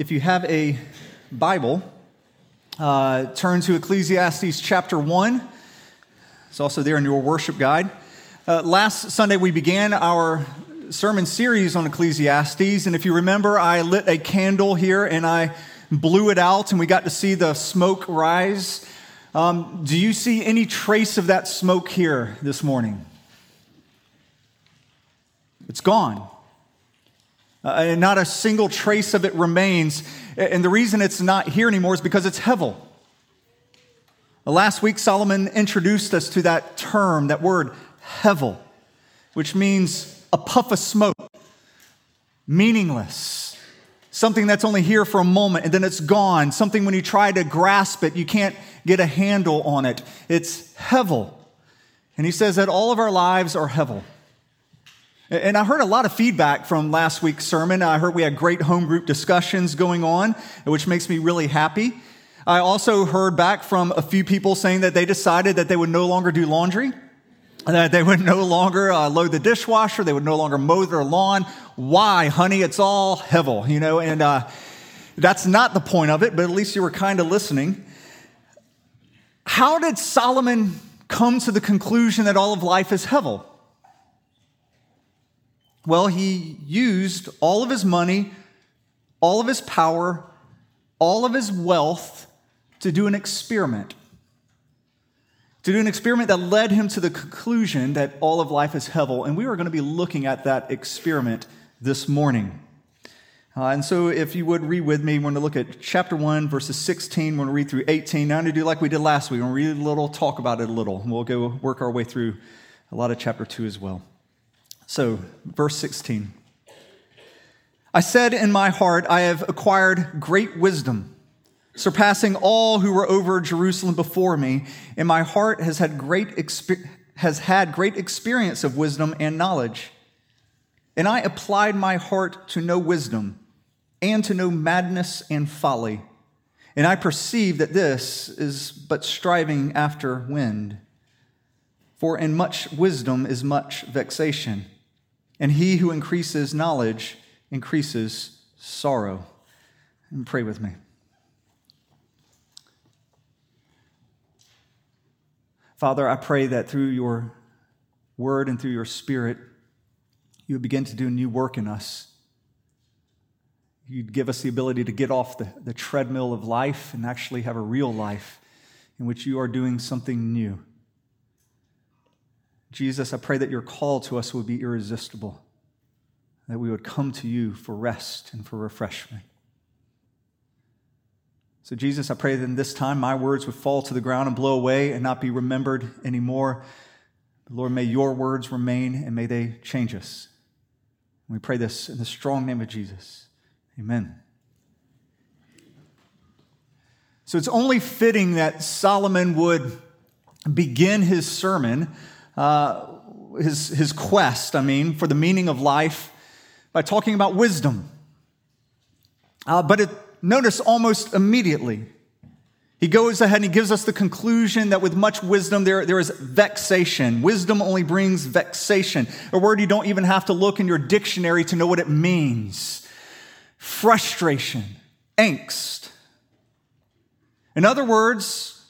if you have a Bible, uh, turn to Ecclesiastes chapter 1. It's also there in your worship guide. Uh, last Sunday, we began our sermon series on Ecclesiastes. And if you remember, I lit a candle here and I blew it out, and we got to see the smoke rise. Um, do you see any trace of that smoke here this morning? It's gone. Uh, and not a single trace of it remains. And the reason it's not here anymore is because it's hevel. Uh, last week, Solomon introduced us to that term, that word, hevel, which means a puff of smoke, meaningless, something that's only here for a moment and then it's gone, something when you try to grasp it, you can't get a handle on it. It's hevel. And he says that all of our lives are hevel. And I heard a lot of feedback from last week's sermon. I heard we had great home group discussions going on, which makes me really happy. I also heard back from a few people saying that they decided that they would no longer do laundry, that they would no longer uh, load the dishwasher, they would no longer mow their lawn. Why, honey? It's all hevel, you know, and uh, that's not the point of it, but at least you were kind of listening. How did Solomon come to the conclusion that all of life is hevel? Well, he used all of his money, all of his power, all of his wealth to do an experiment. To do an experiment that led him to the conclusion that all of life is hevel. And we are going to be looking at that experiment this morning. Uh, and so, if you would read with me, we're going to look at chapter 1, verses 16. We're going to read through 18. Now, I'm going to do like we did last week. We're going to read a little, talk about it a little. We'll go work our way through a lot of chapter 2 as well. So, verse 16. I said in my heart, I have acquired great wisdom, surpassing all who were over Jerusalem before me, and my heart has had great, has had great experience of wisdom and knowledge. And I applied my heart to know wisdom and to know madness and folly. And I perceive that this is but striving after wind. For in much wisdom is much vexation and he who increases knowledge increases sorrow. And pray with me. Father, I pray that through your word and through your spirit, you would begin to do new work in us. You'd give us the ability to get off the, the treadmill of life and actually have a real life in which you are doing something new. Jesus, I pray that your call to us would be irresistible, that we would come to you for rest and for refreshment. So, Jesus, I pray that in this time my words would fall to the ground and blow away and not be remembered anymore. Lord, may your words remain and may they change us. we pray this in the strong name of Jesus. Amen. So, it's only fitting that Solomon would begin his sermon uh, his, his quest, I mean, for the meaning of life by talking about wisdom. Uh, but it, notice almost immediately, he goes ahead and he gives us the conclusion that with much wisdom, there, there is vexation. Wisdom only brings vexation, a word you don't even have to look in your dictionary to know what it means frustration, angst. In other words,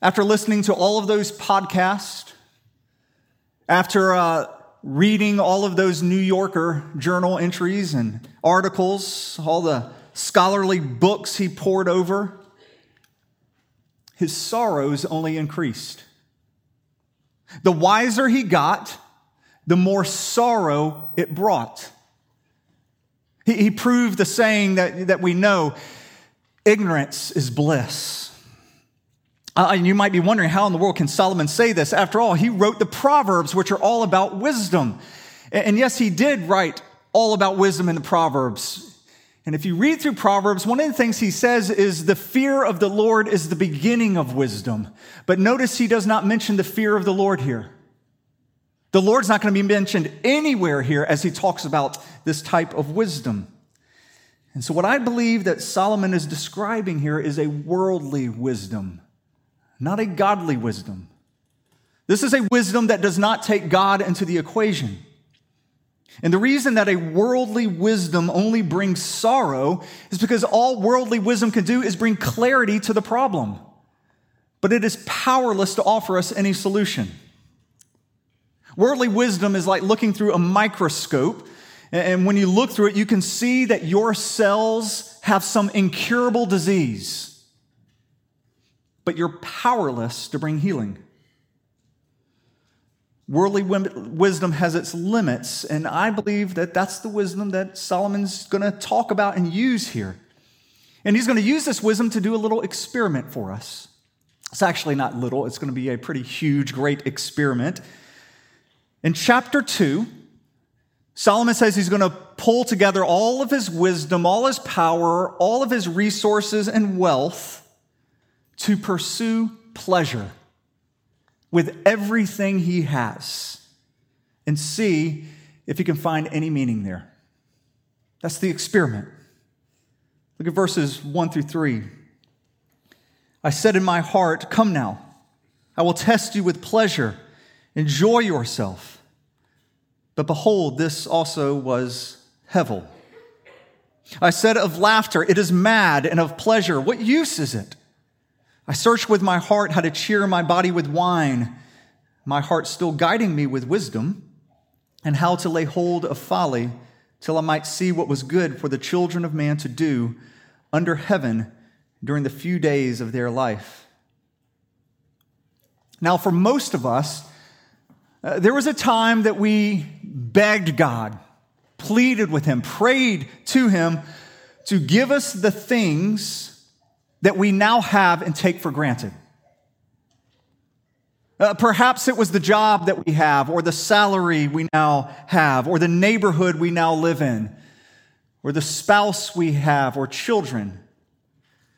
after listening to all of those podcasts, after uh, reading all of those New Yorker journal entries and articles, all the scholarly books he pored over, his sorrows only increased. The wiser he got, the more sorrow it brought. He, he proved the saying that, that we know ignorance is bliss. Uh, and you might be wondering, how in the world can Solomon say this? After all, he wrote the Proverbs, which are all about wisdom. And yes, he did write all about wisdom in the Proverbs. And if you read through Proverbs, one of the things he says is the fear of the Lord is the beginning of wisdom. But notice he does not mention the fear of the Lord here. The Lord's not going to be mentioned anywhere here as he talks about this type of wisdom. And so, what I believe that Solomon is describing here is a worldly wisdom not a godly wisdom. This is a wisdom that does not take God into the equation. And the reason that a worldly wisdom only brings sorrow is because all worldly wisdom can do is bring clarity to the problem, but it is powerless to offer us any solution. Worldly wisdom is like looking through a microscope, and when you look through it, you can see that your cells have some incurable disease, but you're powerless to bring healing. Worldly wisdom has its limits, and I believe that that's the wisdom that Solomon's going to talk about and use here. And he's going to use this wisdom to do a little experiment for us. It's actually not little, it's going to be a pretty huge, great experiment. In chapter 2, Solomon says he's going to pull together all of his wisdom, all his power, all of his resources and wealth to pursue pleasure with everything he has and see if he can find any meaning there. That's the experiment. Look at verses 1 through 3. I said in my heart, Come now, I will test you with pleasure. Enjoy yourself. But behold, this also was Hevel. I said of laughter, It is mad, and of pleasure, what use is it? I searched with my heart how to cheer my body with wine, my heart still guiding me with wisdom, and how to lay hold of folly till I might see what was good for the children of man to do under heaven during the few days of their life. Now, for most of us, uh, there was a time that we begged God, pleaded with Him, prayed to Him to give us the things that we now have and take for granted. Uh, perhaps it was the job that we have, or the salary we now have, or the neighborhood we now live in, or the spouse we have, or children,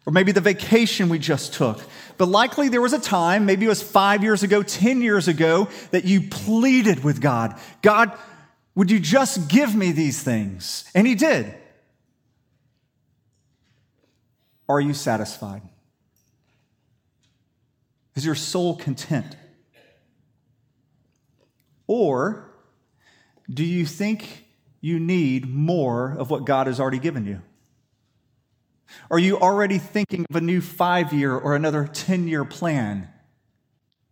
or maybe the vacation we just took. But likely there was a time, maybe it was five years ago, 10 years ago, that you pleaded with God God, would you just give me these things? And He did. Are you satisfied? Is your soul content? Or do you think you need more of what God has already given you? Are you already thinking of a new five year or another 10 year plan?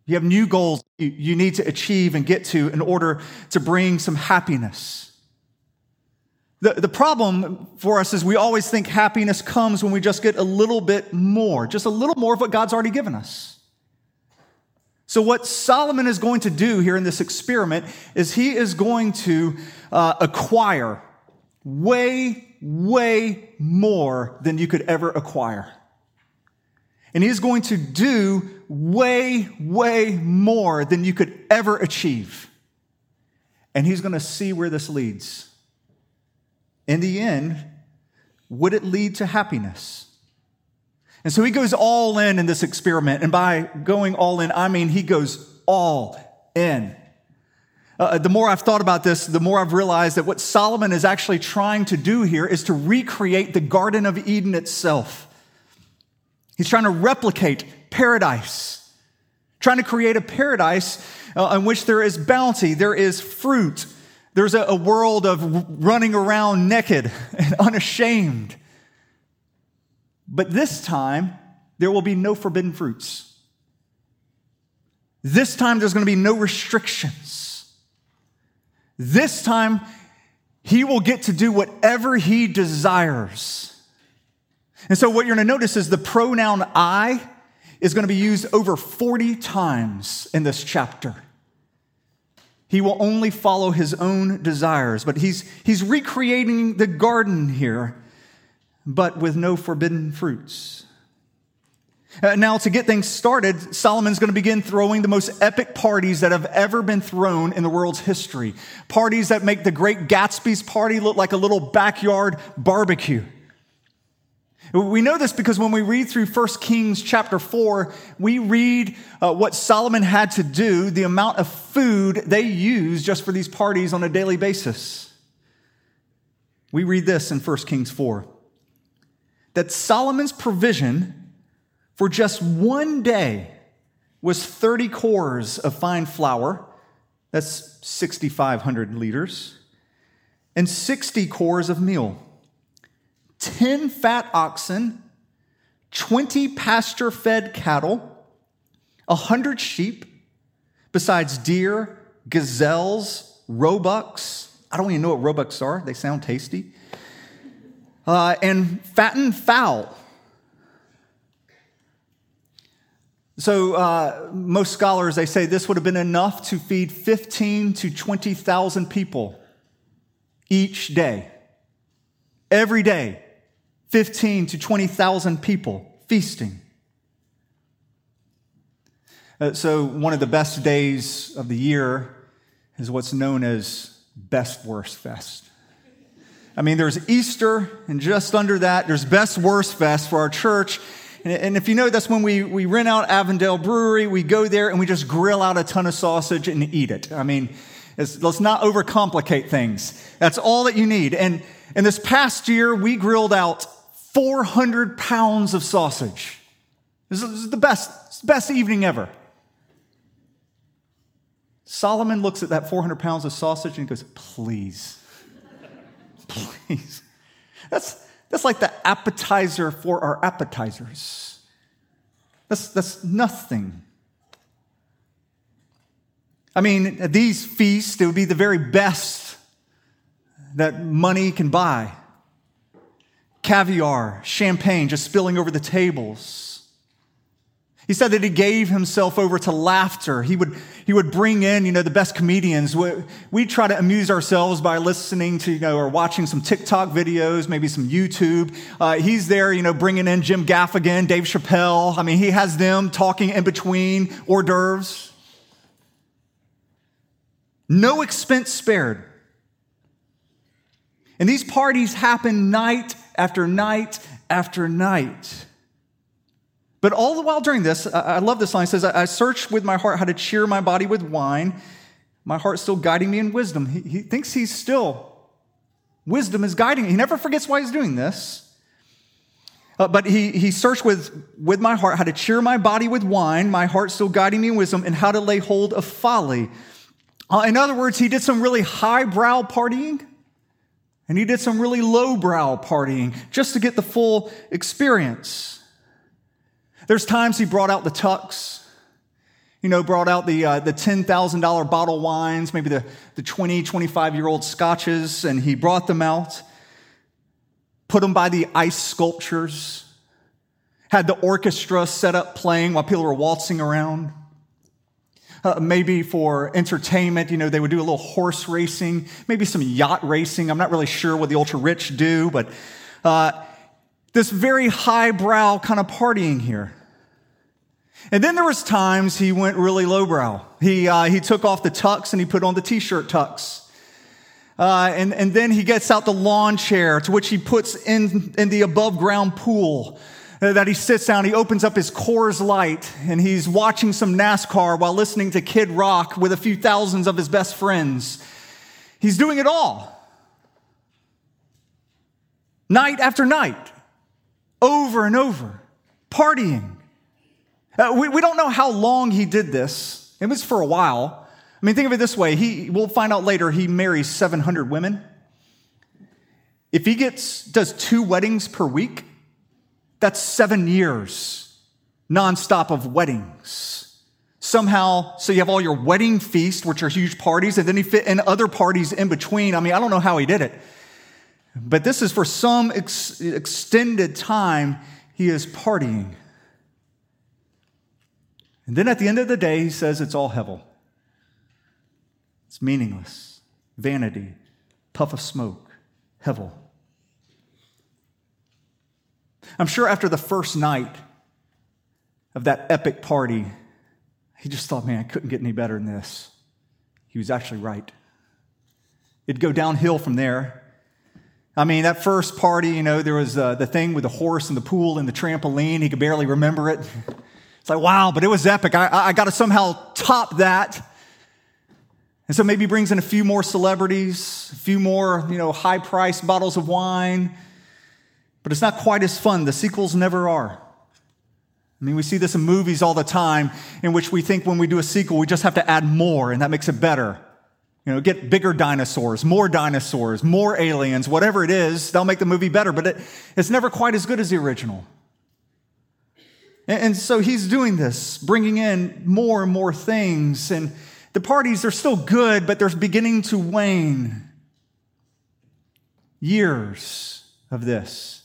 You have new goals you need to achieve and get to in order to bring some happiness. The, the problem for us is we always think happiness comes when we just get a little bit more, just a little more of what God's already given us. So, what Solomon is going to do here in this experiment is he is going to uh, acquire way, way more than you could ever acquire. And he's going to do way, way more than you could ever achieve. And he's going to see where this leads in the end, would it lead to happiness? And so he goes all in in this experiment. And by going all in, I mean he goes all in. Uh, the more I've thought about this, the more I've realized that what Solomon is actually trying to do here is to recreate the Garden of Eden itself. He's trying to replicate paradise, trying to create a paradise uh, in which there is bounty, there is fruit, there's a, a world of running around naked and unashamed. But this time, there will be no forbidden fruits. This time, there's going to be no restrictions. This time, he will get to do whatever he desires. And so, what you're going to notice is the pronoun I is going to be used over 40 times in this chapter. He will only follow his own desires. But he's, he's recreating the garden here, but with no forbidden fruits. Uh, now, to get things started, Solomon's going to begin throwing the most epic parties that have ever been thrown in the world's history. Parties that make the great Gatsby's party look like a little backyard barbecue. We know this because when we read through 1 Kings chapter 4, we read uh, what Solomon had to do, the amount of food they used just for these parties on a daily basis. We read this in 1 Kings 4 that Solomon's provision for just one day was 30 cors of fine flour, that's 6,500 liters, and 60 cors of meal, 10 fat oxen, 20 pasture fed cattle, 100 sheep, besides deer, gazelles, roebucks. I don't even know what roebucks are, they sound tasty. Uh, and fattened fowl. So, uh, most scholars they say this would have been enough to feed 15 to 20,000 people each day. Every day, 15 to 20,000 people feasting. Uh, so, one of the best days of the year is what's known as Best Worst Fest. I mean, there's Easter, and just under that, there's Best Worst Fest for our church. And if you know, that's when we, we rent out Avondale Brewery, we go there and we just grill out a ton of sausage and eat it. I mean, let's not overcomplicate things. That's all that you need. And, and this past year, we grilled out 400 pounds of sausage. This is the best, best evening ever. Solomon looks at that 400 pounds of sausage and goes, Please, please. That's, that's like the appetizer for our appetizers. That's, that's nothing. I mean, at these feasts, it would be the very best that money can buy caviar, champagne just spilling over the tables he said that he gave himself over to laughter. He would, he would bring in, you know, the best comedians. We, we try to amuse ourselves by listening to, you know, or watching some TikTok videos, maybe some YouTube. Uh, he's there, you know, bringing in Jim Gaffigan, Dave Chappelle. I mean, he has them talking in between hors d'oeuvres. No expense spared. And these parties happen night after night after night. But all the while during this, I love this line. It says, I search with my heart how to cheer my body with wine. My heart still guiding me in wisdom. He, he thinks he's still, wisdom is guiding. He never forgets why he's doing this. Uh, but he, he searched with, with my heart how to cheer my body with wine, my heart still guiding me in wisdom, and how to lay hold of folly. Uh, in other words, he did some really highbrow partying, and he did some really lowbrow partying just to get the full experience. There's times he brought out the tux, you know, brought out the, uh, the $10,000 bottle wines, maybe the, the 20, 25 year old scotches, and he brought them out, put them by the ice sculptures, had the orchestra set up playing while people were waltzing around. Uh, maybe for entertainment, you know, they would do a little horse racing, maybe some yacht racing. I'm not really sure what the ultra rich do, but uh, this very highbrow kind of partying here. And then there was times he went really lowbrow. He, uh, he took off the tux and he put on the t-shirt tux. Uh, and, and then he gets out the lawn chair to which he puts in, in the above ground pool that he sits down. He opens up his Coors Light and he's watching some NASCAR while listening to Kid Rock with a few thousands of his best friends. He's doing it all. Night after night, over and over, partying. Uh, we, we don't know how long he did this. It was for a while. I mean, think of it this way. He, we'll find out later he marries 700 women. If he gets, does two weddings per week, that's seven years nonstop of weddings. Somehow, so you have all your wedding feasts, which are huge parties, and then he fit in other parties in between. I mean, I don't know how he did it. But this is for some ex- extended time, he is partying. And then at the end of the day, he says it's all hevel. It's meaningless, vanity, puff of smoke, hevel. I'm sure after the first night of that epic party, he just thought, man, I couldn't get any better than this. He was actually right. It'd go downhill from there. I mean, that first party, you know, there was uh, the thing with the horse and the pool and the trampoline. He could barely remember it. It's like, wow, but it was epic. I, I got to somehow top that. And so maybe brings in a few more celebrities, a few more, you know, high priced bottles of wine. But it's not quite as fun. The sequels never are. I mean, we see this in movies all the time in which we think when we do a sequel, we just have to add more and that makes it better. You know, get bigger dinosaurs, more dinosaurs, more aliens, whatever it is, they'll make the movie better, but it, it's never quite as good as the original. And, and so he's doing this, bringing in more and more things. And the parties are still good, but they're beginning to wane. Years of this.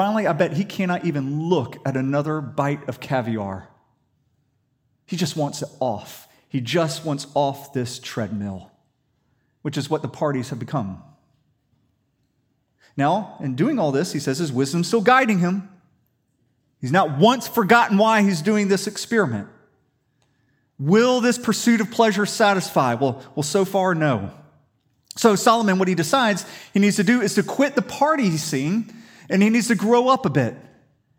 Finally, I bet he cannot even look at another bite of caviar. He just wants it off. He just wants off this treadmill, which is what the parties have become. Now, in doing all this, he says his wisdom's still guiding him. He's not once forgotten why he's doing this experiment. Will this pursuit of pleasure satisfy? Well, well, so far, no. So Solomon, what he decides he needs to do is to quit the party scene and he needs to grow up a bit.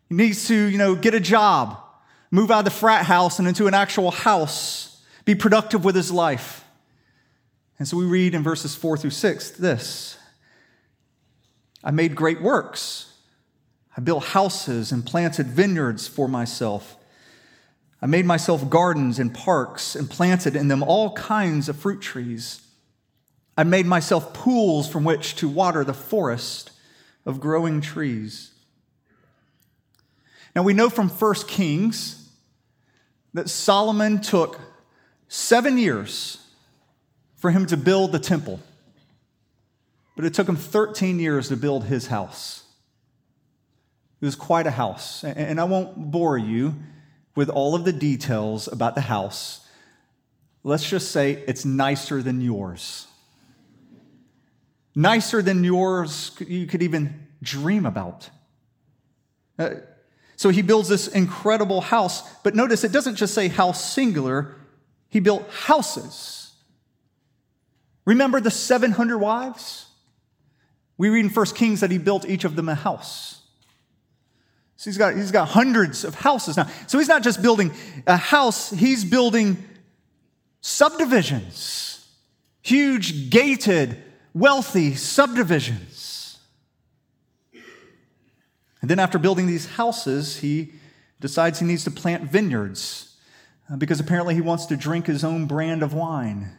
He needs to, you know, get a job, move out of the frat house and into an actual house, be productive with his life. And so we read in verses four through six this I made great works. I built houses and planted vineyards for myself. I made myself gardens and parks and planted in them all kinds of fruit trees. I made myself pools from which to water the forest of growing trees. Now we know from 1 Kings that Solomon took seven years for him to build the temple, but it took him 13 years to build his house. It was quite a house, and I won't bore you with all of the details about the house, let's just say it's nicer than yours. Nicer than yours you could even dream about. Uh, so he builds this incredible house, but notice it doesn't just say house singular, he built houses. Remember the 700 wives? We read in 1 Kings that he built each of them a house. So he's got, he's got hundreds of houses now. So he's not just building a house, he's building subdivisions, huge, gated, wealthy subdivisions. And then after building these houses, he decides he needs to plant vineyards uh, because apparently he wants to drink his own brand of wine.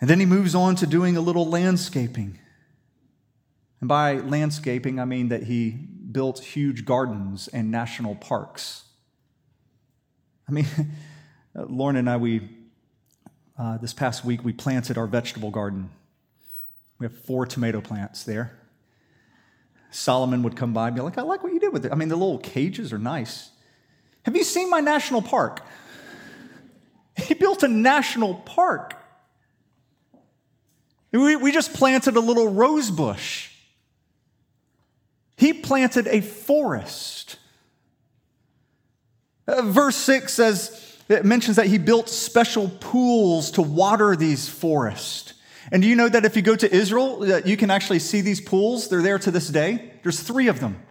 And then he moves on to doing a little landscaping. And by landscaping, I mean that he built huge gardens and national parks. I mean, Lauren and I, we, uh, this past week, we planted our vegetable garden. We have four tomato plants there. Solomon would come by and be like, I like what you did with it. I mean, the little cages are nice. Have you seen my national park? He built a national park. We, we just planted a little rose bush. He planted a forest. Uh, verse 6 says, it mentions that he built special pools to water these forests. And do you know that if you go to Israel, that you can actually see these pools? They're there to this day. There's three of them.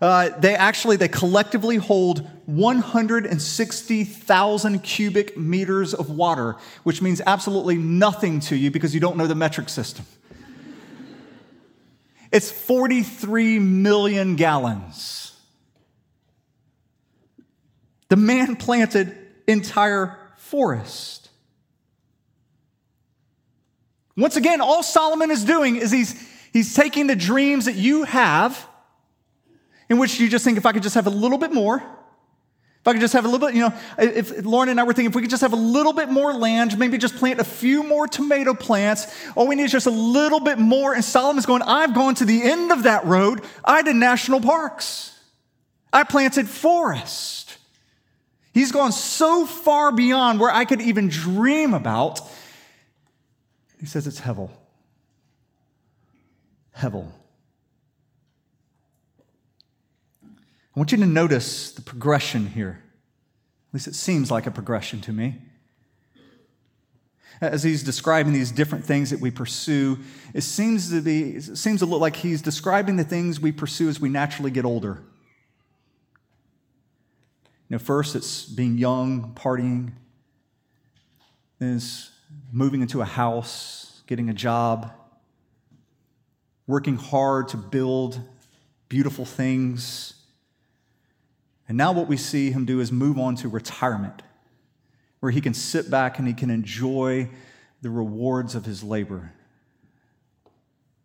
Uh, they actually they collectively hold 160,000 cubic meters of water, which means absolutely nothing to you because you don't know the metric system. It's 43 million gallons. The man planted entire forest. Once again, all Solomon is doing is he's, he's taking the dreams that you have, in which you just think, if I could just have a little bit more, if I could just have a little bit, you know, if Lauren and I were thinking, if we could just have a little bit more land, maybe just plant a few more tomato plants, all we need is just a little bit more. And Solomon's going, I've gone to the end of that road. I did national parks. I planted forest. He's gone so far beyond where I could even dream about. He says it's Hevel. Hevel. I want you to notice the progression here. At least it seems like a progression to me. As he's describing these different things that we pursue, it seems to be it seems to look like he's describing the things we pursue as we naturally get older. You know, first it's being young, partying, then it's moving into a house, getting a job, working hard to build beautiful things and now what we see him do is move on to retirement. where he can sit back and he can enjoy the rewards of his labor.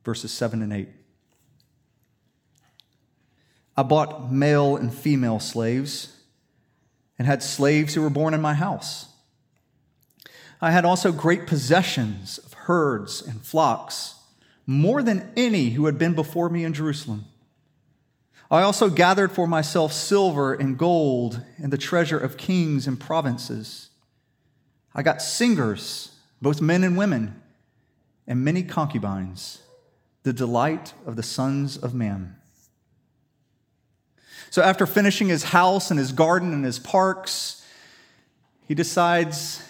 Verses 7 and 8. I bought male and female slaves and had slaves who were born in my house. I had also great possessions of herds and flocks, more than any who had been before me in Jerusalem. I also gathered for myself silver and gold and the treasure of kings and provinces. I got singers, both men and women, and many concubines, the delight of the sons of man. So, after finishing his house and his garden and his parks, he decides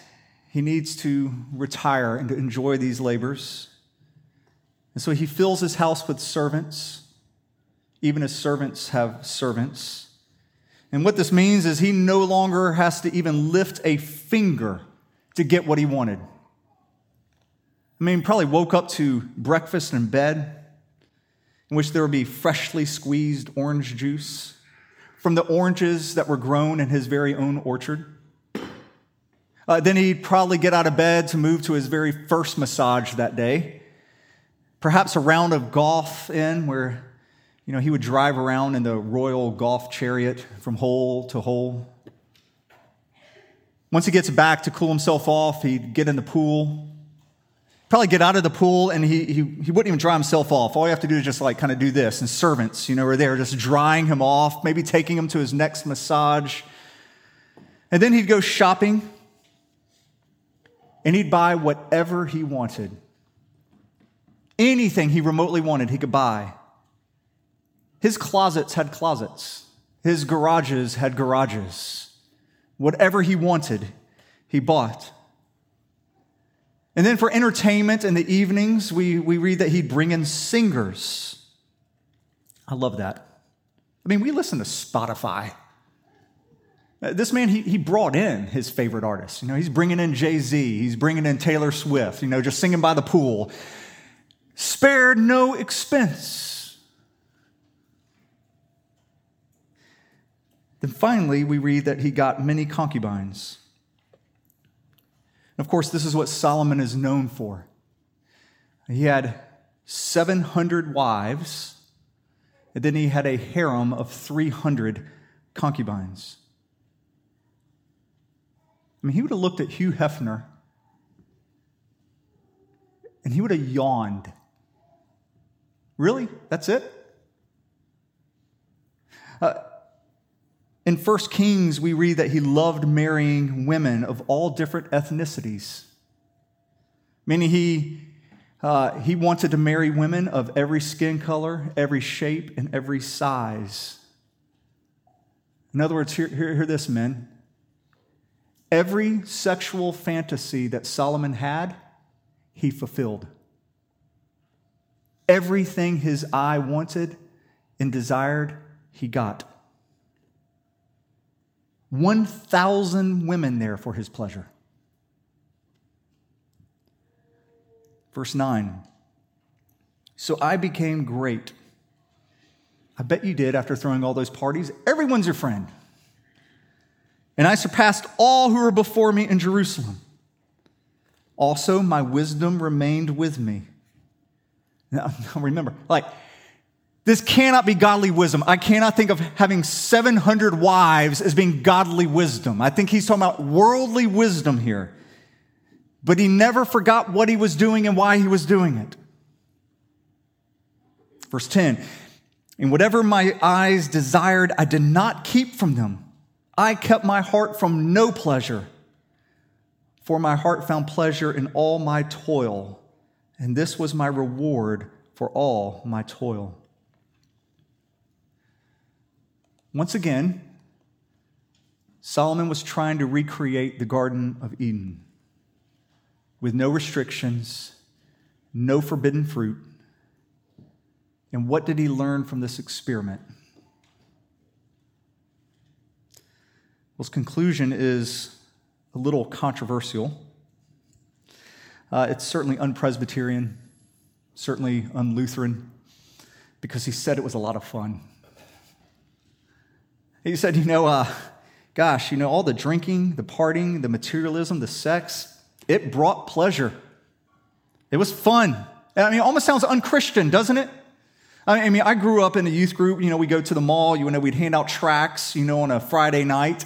he needs to retire and to enjoy these labors. And so he fills his house with servants, even as servants have servants. And what this means is he no longer has to even lift a finger to get what he wanted. I mean, probably woke up to breakfast in bed in which there would be freshly squeezed orange juice from the oranges that were grown in his very own orchard. Uh, then he'd probably get out of bed to move to his very first massage that day. Perhaps a round of golf in where, you know, he would drive around in the royal golf chariot from hole to hole. Once he gets back to cool himself off, he'd get in the pool. Probably get out of the pool and he, he, he wouldn't even dry himself off. All you have to do is just like kind of do this. And servants, you know, are there just drying him off, maybe taking him to his next massage. And then he'd go shopping and he'd buy whatever he wanted. Anything he remotely wanted, he could buy. His closets had closets, his garages had garages. Whatever he wanted, he bought. And then for entertainment in the evenings, we, we read that he'd bring in singers. I love that. I mean, we listen to Spotify. Uh, this man, he, he brought in his favorite artists. You know, he's bringing in Jay Z, he's bringing in Taylor Swift, you know, just singing by the pool. Spared no expense. Then finally, we read that he got many concubines. And Of course, this is what Solomon is known for. He had 700 wives, and then he had a harem of 300 concubines. I mean, he would have looked at Hugh Hefner and he would have yawned. Really? That's it? Uh, in 1 Kings, we read that he loved marrying women of all different ethnicities, meaning he, uh, he wanted to marry women of every skin color, every shape, and every size. In other words, hear, hear, hear this, men. Every sexual fantasy that Solomon had, he fulfilled. Everything his eye wanted and desired, he got. 1,000 women there for his pleasure. Verse 9 So I became great. I bet you did after throwing all those parties. Everyone's your friend. And I surpassed all who were before me in Jerusalem. Also, my wisdom remained with me. Now, remember, like, this cannot be godly wisdom. I cannot think of having 700 wives as being godly wisdom. I think he's talking about worldly wisdom here. But he never forgot what he was doing and why he was doing it. Verse 10 And whatever my eyes desired, I did not keep from them. I kept my heart from no pleasure, for my heart found pleasure in all my toil, and this was my reward for all my toil. Once again, Solomon was trying to recreate the Garden of Eden with no restrictions, no forbidden fruit. And what did he learn from this experiment? Well, his conclusion is a little controversial. Uh, it's certainly unpresbyterian, certainly unlutheran, because he said it was a lot of fun. He said, You know, uh, gosh, you know, all the drinking, the partying, the materialism, the sex, it brought pleasure. It was fun. I mean, it almost sounds unchristian, doesn't it? I mean, I grew up in a youth group. You know, we go to the mall. You know, we'd hand out tracts. You know, on a Friday night,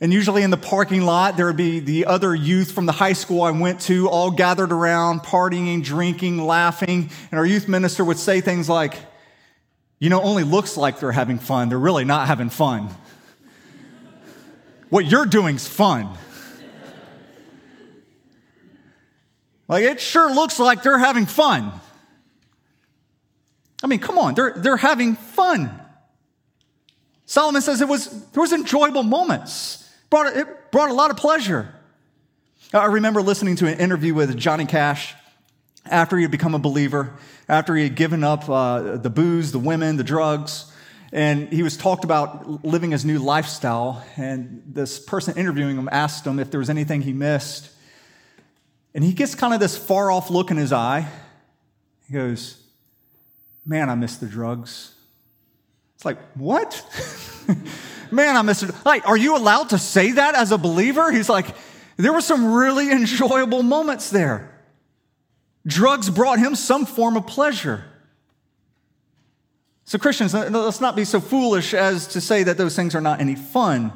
and usually in the parking lot there would be the other youth from the high school I went to, all gathered around, partying, drinking, laughing. And our youth minister would say things like, "You know, only looks like they're having fun. They're really not having fun. what you're doing's fun." Like, it sure looks like they're having fun. I mean, come on, they're, they're having fun. Solomon says it was, there was enjoyable moments. Brought, it brought a lot of pleasure. I remember listening to an interview with Johnny Cash after he had become a believer, after he had given up uh, the booze, the women, the drugs, and he was talked about living his new lifestyle. And this person interviewing him asked him if there was anything he missed. And he gets kind of this far off look in his eye. He goes, Man, I miss the drugs. It's like, what? Man, I miss it. Like, are you allowed to say that as a believer? He's like, there were some really enjoyable moments there. Drugs brought him some form of pleasure. So, Christians, let's not be so foolish as to say that those things are not any fun.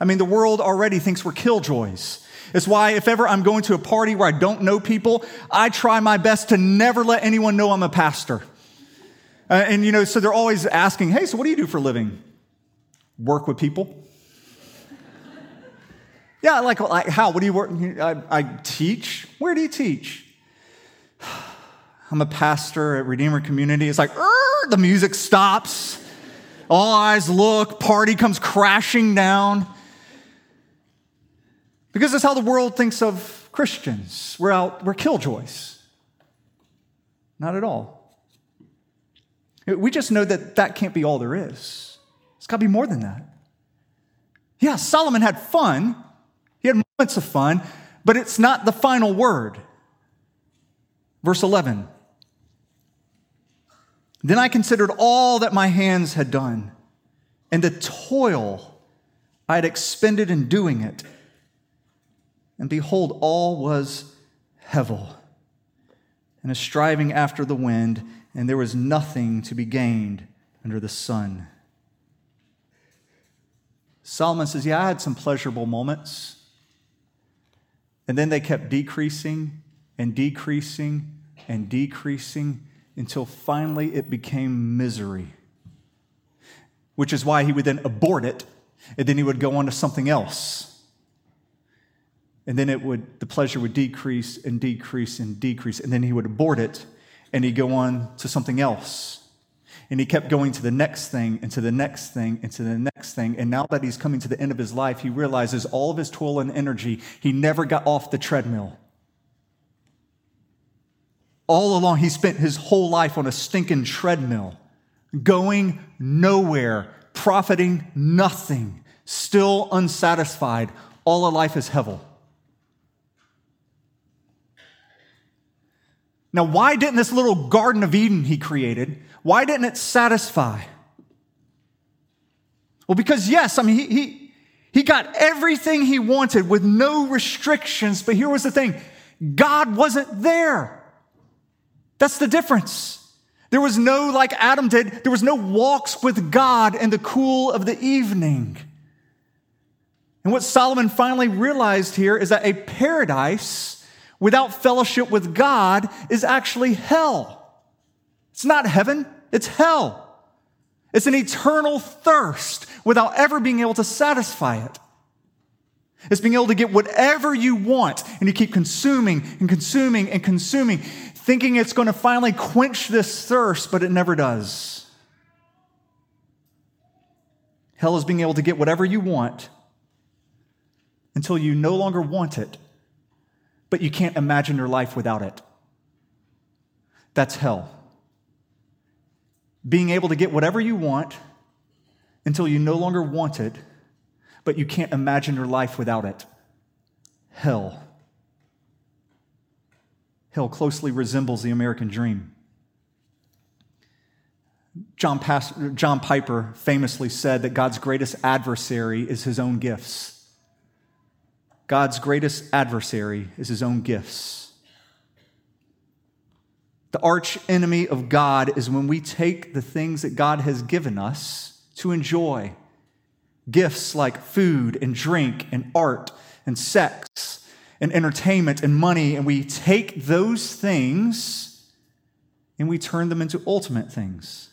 I mean, the world already thinks we're killjoys. It's why if ever I'm going to a party where I don't know people, I try my best to never let anyone know I'm a pastor. Uh, and, you know, so they're always asking, hey, so what do you do for a living? Work with people. yeah, like, like, how? What do you work? I, I teach. Where do you teach? I'm a pastor at Redeemer Community. It's like, the music stops. All eyes look, party comes crashing down. Because that's how the world thinks of Christians. We're out, we're killjoys. Not at all. We just know that that can't be all there is. Got to be more than that. Yeah, Solomon had fun. He had moments of fun, but it's not the final word. Verse 11. Then I considered all that my hands had done and the toil I had expended in doing it and behold, all was hevel, and a striving after the wind, and there was nothing to be gained under the sun. Solomon says, Yeah, I had some pleasurable moments. And then they kept decreasing and decreasing and decreasing until finally it became misery. Which is why he would then abort it and then he would go on to something else and then it would the pleasure would decrease and decrease and decrease and then he would abort it and he'd go on to something else and he kept going to the next thing and to the next thing and to the next thing. And now that he's coming to the end of his life he realizes all of his toil and energy he never got off the treadmill. All along he spent his whole life on a stinking treadmill going nowhere profiting nothing still unsatisfied. All of life is hevel. Now, why didn't this little Garden of Eden he created, why didn't it satisfy? Well, because yes, I mean, he, he, he got everything he wanted with no restrictions, but here was the thing God wasn't there. That's the difference. There was no, like Adam did, there was no walks with God in the cool of the evening. And what Solomon finally realized here is that a paradise without fellowship with God is actually hell. It's not heaven, it's hell. It's an eternal thirst without ever being able to satisfy it. It's being able to get whatever you want and you keep consuming and consuming and consuming, thinking it's going to finally quench this thirst, but it never does. Hell is being able to get whatever you want until you no longer want it but you can't imagine your life without it. That's hell. Being able to get whatever you want until you no longer want it, but you can't imagine your life without it. Hell. Hell closely resembles the American dream. John, John Piper famously said that God's greatest adversary is his own gifts. God's greatest adversary is his own gifts. The arch enemy of God is when we take the things that God has given us to enjoy gifts like food and drink and art and sex and entertainment and money, and we take those things and we turn them into ultimate things.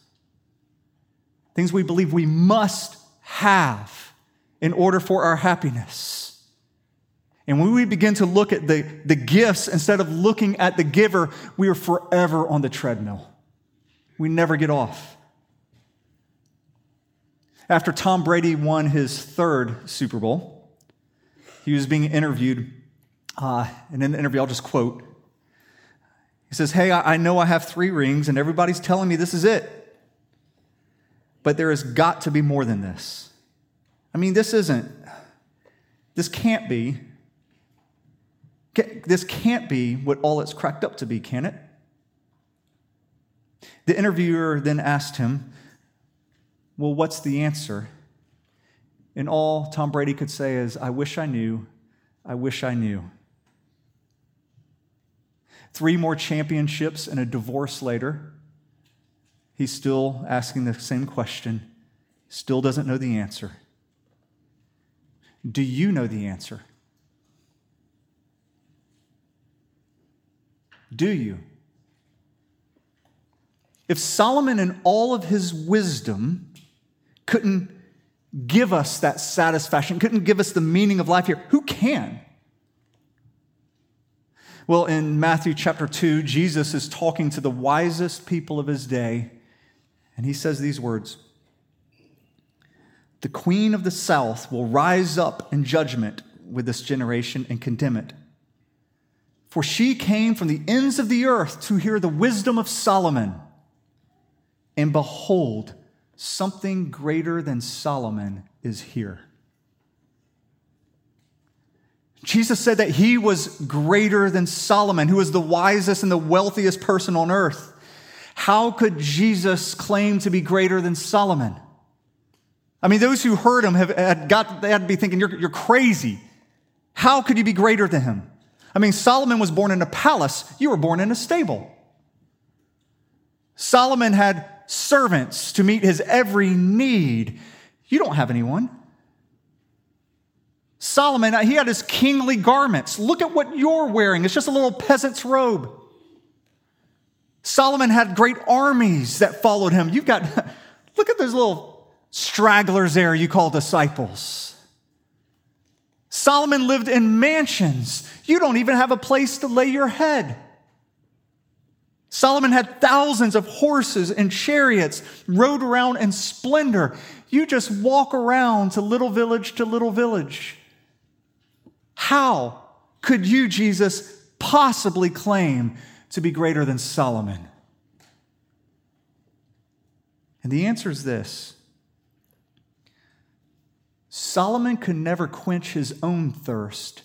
Things we believe we must have in order for our happiness. And when we begin to look at the, the gifts instead of looking at the giver, we are forever on the treadmill. We never get off. After Tom Brady won his third Super Bowl, he was being interviewed. Uh, and in the interview, I'll just quote He says, Hey, I know I have three rings, and everybody's telling me this is it. But there has got to be more than this. I mean, this isn't, this can't be this can't be what all it's cracked up to be, can it? The interviewer then asked him, Well, what's the answer? And all Tom Brady could say is, I wish I knew, I wish I knew. Three more championships and a divorce later, he's still asking the same question, still doesn't know the answer. Do you know the answer? Do you? If Solomon, in all of his wisdom, couldn't give us that satisfaction, couldn't give us the meaning of life here, who can? Well, in Matthew chapter 2, Jesus is talking to the wisest people of his day, and he says these words The queen of the south will rise up in judgment with this generation and condemn it. For she came from the ends of the earth to hear the wisdom of Solomon. And behold, something greater than Solomon is here. Jesus said that he was greater than Solomon, who was the wisest and the wealthiest person on earth. How could Jesus claim to be greater than Solomon? I mean, those who heard him have had got, they had to be thinking, you're, you're crazy. How could you be greater than him? I mean, Solomon was born in a palace, you were born in a stable. Solomon had servants to meet his every need. You don't have anyone. Solomon, he had his kingly garments. Look at what you're wearing. It's just a little peasant's robe. Solomon had great armies that followed him. You've got, look at those little stragglers there you call disciples. Solomon lived in mansions. You don't even have a place to lay your head. Solomon had thousands of horses and chariots, rode around in splendor. You just walk around to little village to little village. How could you, Jesus, possibly claim to be greater than Solomon? And the answer is this Solomon could never quench his own thirst,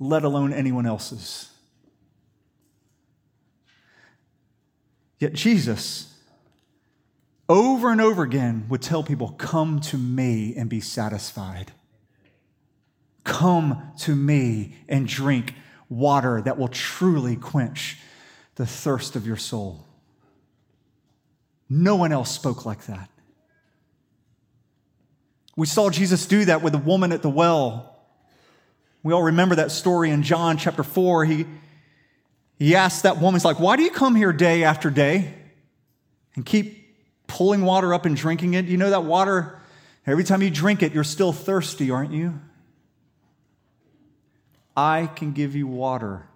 let alone anyone else's. Yet Jesus, over and over again, would tell people, Come to me and be satisfied. Come to me and drink water that will truly quench the thirst of your soul. No one else spoke like that. We saw Jesus do that with the woman at the well. We all remember that story in John chapter 4. He, he asked that woman, he's like, Why do you come here day after day and keep pulling water up and drinking it? You know that water, every time you drink it, you're still thirsty, aren't you? I can give you water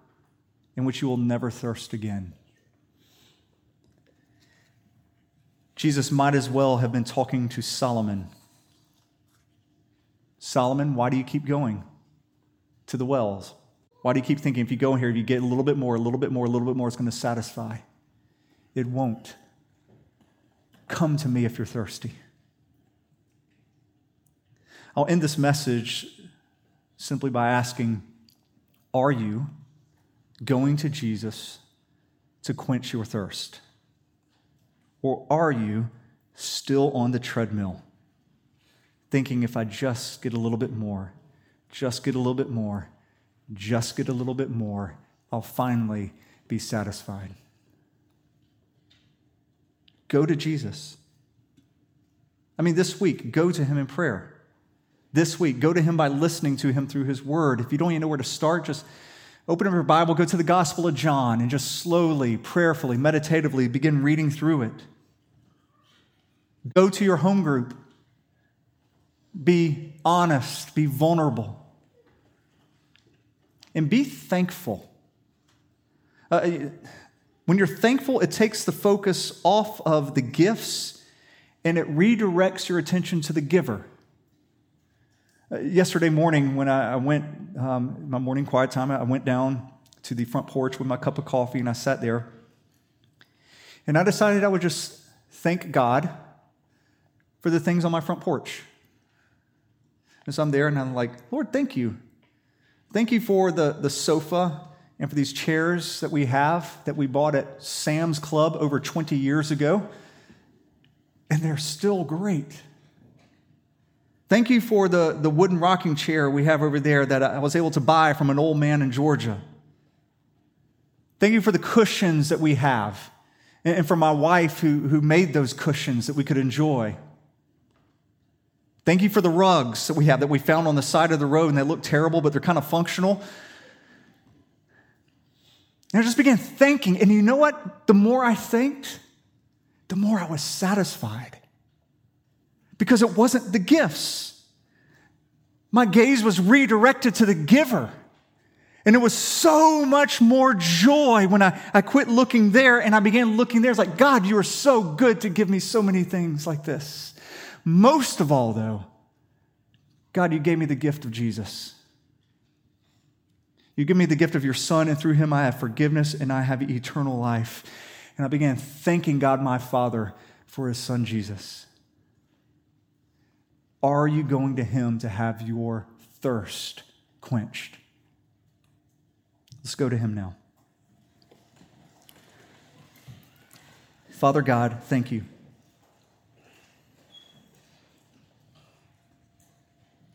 in which you will never thirst again. Jesus might as well have been talking to Solomon Solomon, why do you keep going to the wells? Why do you keep thinking if you go in here, if you get a little bit more, a little bit more, a little bit more, it's going to satisfy? It won't. Come to me if you're thirsty. I'll end this message simply by asking Are you going to Jesus to quench your thirst? Or are you still on the treadmill, thinking if I just get a little bit more, just get a little bit more, just get a little bit more, I'll finally be satisfied. Go to Jesus. I mean, this week, go to him in prayer. This week, go to him by listening to him through his word. If you don't even know where to start, just open up your Bible, go to the Gospel of John, and just slowly, prayerfully, meditatively begin reading through it. Go to your home group. Be honest, be vulnerable, and be thankful. Uh, when you're thankful, it takes the focus off of the gifts and it redirects your attention to the giver. Uh, yesterday morning, when I, I went, um, my morning quiet time, I went down to the front porch with my cup of coffee and I sat there. And I decided I would just thank God for the things on my front porch. And so I'm there and I'm like, Lord, thank you. Thank you for the, the sofa and for these chairs that we have that we bought at Sam's Club over 20 years ago. And they're still great. Thank you for the, the wooden rocking chair we have over there that I was able to buy from an old man in Georgia. Thank you for the cushions that we have, and for my wife who, who made those cushions that we could enjoy. Thank you for the rugs that we have that we found on the side of the road and they look terrible, but they're kind of functional. And I just began thanking. And you know what? The more I thanked, the more I was satisfied. Because it wasn't the gifts. My gaze was redirected to the giver. And it was so much more joy when I, I quit looking there and I began looking there. It's like, God, you are so good to give me so many things like this. Most of all, though, God, you gave me the gift of Jesus. You give me the gift of your Son, and through him I have forgiveness and I have eternal life. And I began thanking God my Father for his Son Jesus. Are you going to him to have your thirst quenched? Let's go to him now. Father God, thank you.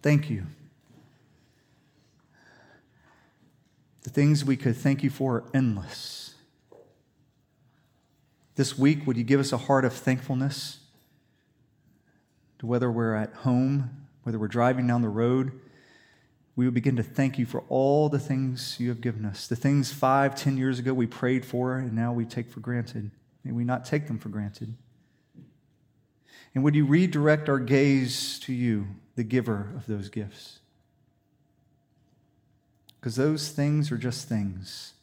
Thank you. The things we could thank you for are endless. This week, would you give us a heart of thankfulness to whether we're at home, whether we're driving down the road, we would begin to thank you for all the things you have given us. The things five, ten years ago we prayed for and now we take for granted. May we not take them for granted. And would you redirect our gaze to you, the giver of those gifts? Because those things are just things,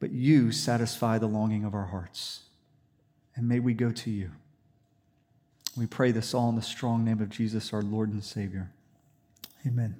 but you satisfy the longing of our hearts. And may we go to you. We pray this all in the strong name of Jesus, our Lord and Savior. Amen.